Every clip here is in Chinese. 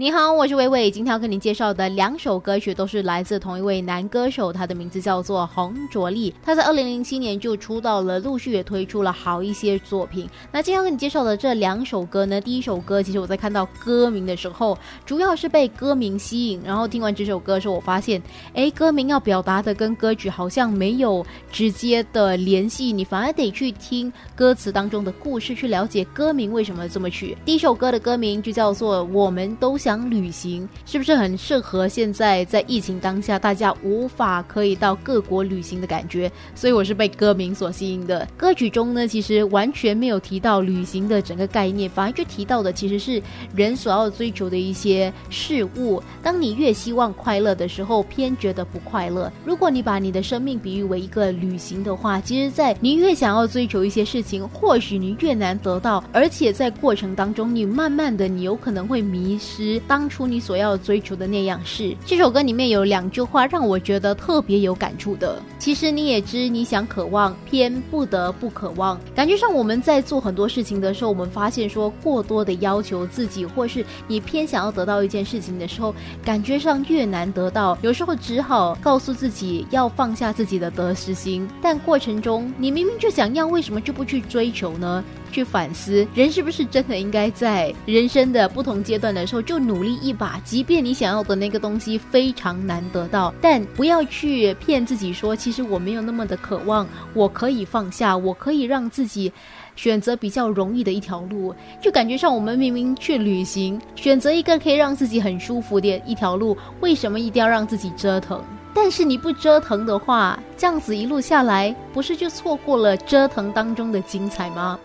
你好，我是伟伟。今天要跟你介绍的两首歌曲都是来自同一位男歌手，他的名字叫做洪卓立。他在二零零七年就出道了，陆续也推出了好一些作品。那今天要跟你介绍的这两首歌呢，第一首歌其实我在看到歌名的时候，主要是被歌名吸引，然后听完这首歌的时候，我发现，哎，歌名要表达的跟歌曲好像没有直接的联系，你反而得去听歌词当中的故事去了解歌名为什么这么取。第一首歌的歌名就叫做《我们都想》。想旅行是不是很适合现在在疫情当下，大家无法可以到各国旅行的感觉？所以我是被歌名所吸引的。歌曲中呢，其实完全没有提到旅行的整个概念，反而就提到的其实是人所要追求的一些事物。当你越希望快乐的时候，偏觉得不快乐。如果你把你的生命比喻为一个旅行的话，其实，在你越想要追求一些事情，或许你越难得到，而且在过程当中，你慢慢的，你有可能会迷失。当初你所要追求的那样事，这首歌里面有两句话让我觉得特别有感触的。其实你也知，你想渴望，偏不得不渴望。感觉上我们在做很多事情的时候，我们发现说过多的要求自己，或是你偏想要得到一件事情的时候，感觉上越难得到。有时候只好告诉自己要放下自己的得失心，但过程中你明明就想要，为什么就不去追求呢？去反思，人是不是真的应该在人生的不同阶段的时候就努力一把？即便你想要的那个东西非常难得到，但不要去骗自己说，其实我没有那么的渴望，我可以放下，我可以让自己选择比较容易的一条路。就感觉上，我们明明去旅行，选择一个可以让自己很舒服的一条路，为什么一定要让自己折腾？但是你不折腾的话，这样子一路下来，不是就错过了折腾当中的精彩吗？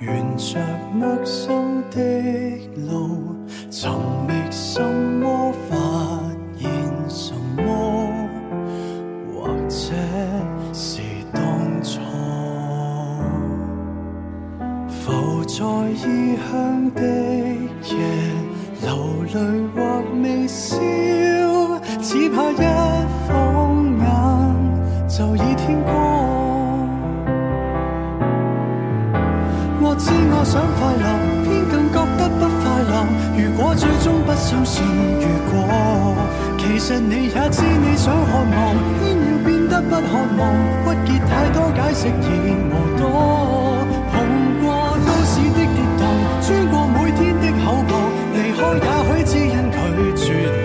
沿着陌生的路，寻觅什么，发现什么，或者是当初。浮在异乡的夜，流泪或微笑，只怕一晃眼就已天光。我想快乐，偏更觉得不快乐。如果最终不相信，如果其实你也知你想渴望，偏要变得不渴望。不结太多解释已无多，碰过都市的跌宕，穿过每天的口角，离开也许只因拒绝。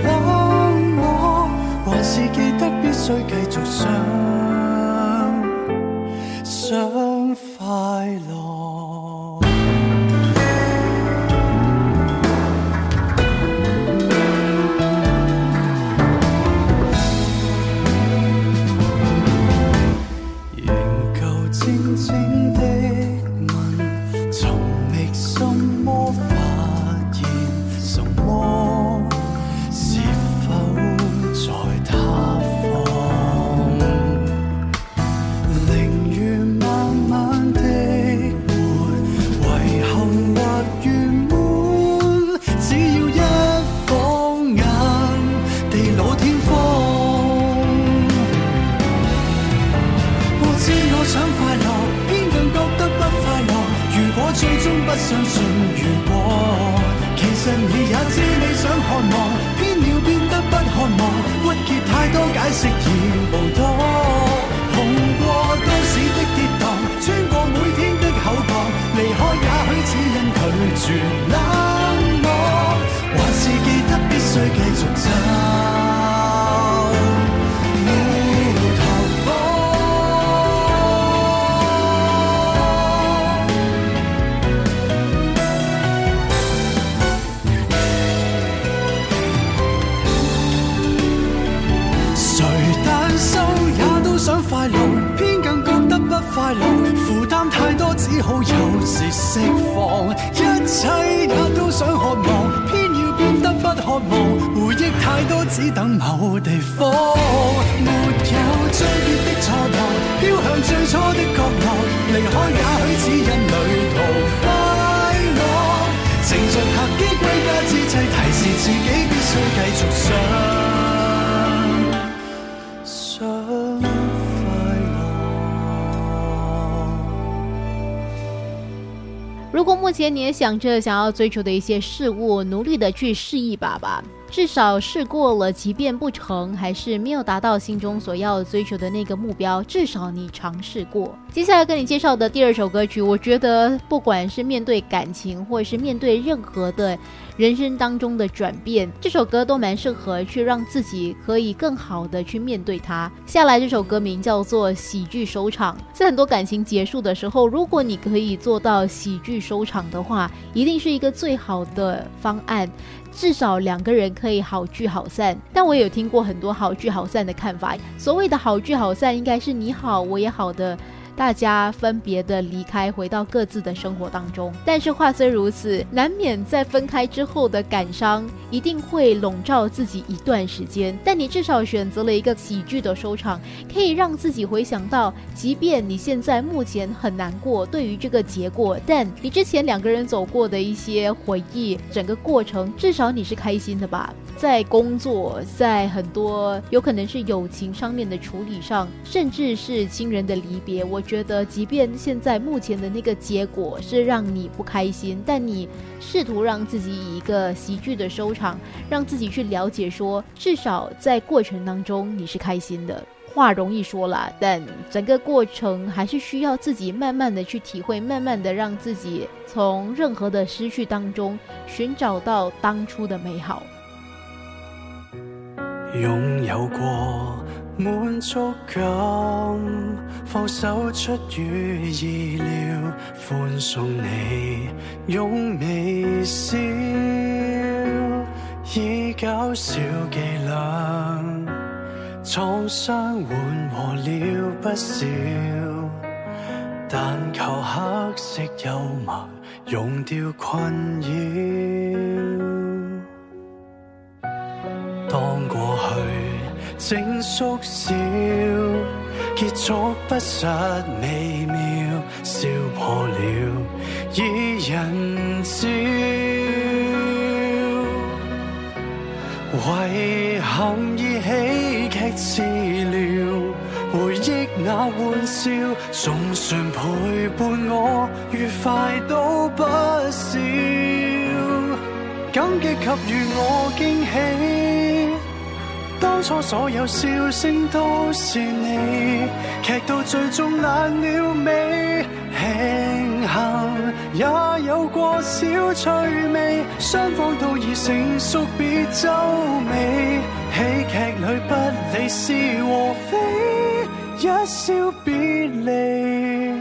也知你想看望，偏要变得不看望，郁结太多解释已无多。碰过都市的跌宕，穿过每天的口角，离开也许只因拒绝冷漠，还是记得必须继续。好有时释放，一切也都想渴望，偏要变得不渴望。回忆太多，只等某地方。没有終結的错落，飘向最初的角落。离开也许只因旅途快乐。乘着客机归家之际，提示自己必须继续上。如果目前你也想着想要追求的一些事物，努力的去试一把吧。至少试过了，即便不成，还是没有达到心中所要追求的那个目标。至少你尝试过。接下来跟你介绍的第二首歌曲，我觉得不管是面对感情，或者是面对任何的人生当中的转变，这首歌都蛮适合去让自己可以更好的去面对它。下来这首歌名叫做《喜剧收场》。在很多感情结束的时候，如果你可以做到喜剧收场的话，一定是一个最好的方案。至少两个人可以好聚好散，但我有听过很多好聚好散的看法。所谓的好聚好散，应该是你好，我也好的。大家分别的离开，回到各自的生活当中。但是话虽如此，难免在分开之后的感伤一定会笼罩自己一段时间。但你至少选择了一个喜剧的收场，可以让自己回想到，即便你现在目前很难过，对于这个结果，但你之前两个人走过的一些回忆，整个过程至少你是开心的吧。在工作，在很多有可能是友情上面的处理上，甚至是亲人的离别，我觉得，即便现在目前的那个结果是让你不开心，但你试图让自己以一个喜剧的收场，让自己去了解说，至少在过程当中你是开心的。话容易说了，但整个过程还是需要自己慢慢的去体会，慢慢的让自己从任何的失去当中寻找到当初的美好。拥有过满足感，放手出于意料，欢送你用微笑，以搞笑伎俩，创伤缓和了不少，但求黑色幽默溶掉困扰，当过。正缩小，结束不失美妙，笑破了二人照。遗憾以喜剧治疗，回忆那玩笑，总算陪伴我愉快都不少。感激给予我惊喜。当初所有笑声都是你，剧到最终烂了尾，庆幸也有过小趣味。双方都已成熟，别皱眉。喜剧里不理是和非，一笑别离，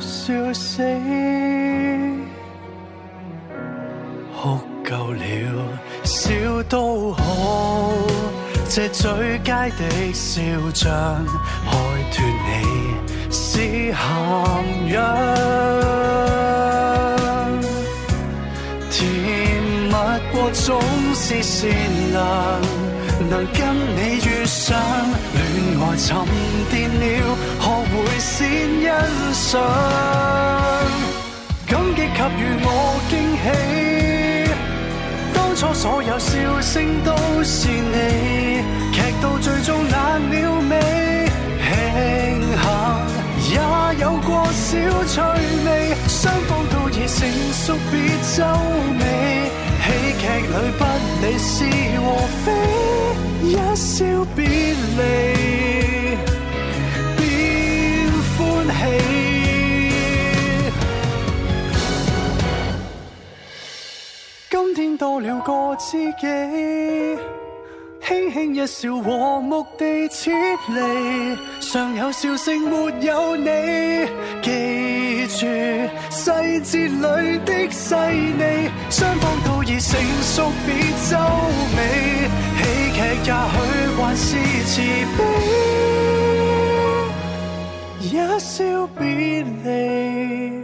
笑死。都好，这最佳的笑像开脱你，是幸养。甜蜜过总是善良，能跟你遇上，恋爱沉淀了，学会先欣赏，感激及予我惊喜。初所有笑声都是你，剧到最终冷了尾，庆幸也有过小趣味，双方都已成熟别皱眉，喜剧里不理是和非，一笑别离，便欢喜。今天多了個知己，輕輕一笑，和睦地撤離。尚有笑聲，沒有你。記住細節裏的細膩，雙方都已成熟，别皱眉。喜劇也許還是慈悲，一笑別離。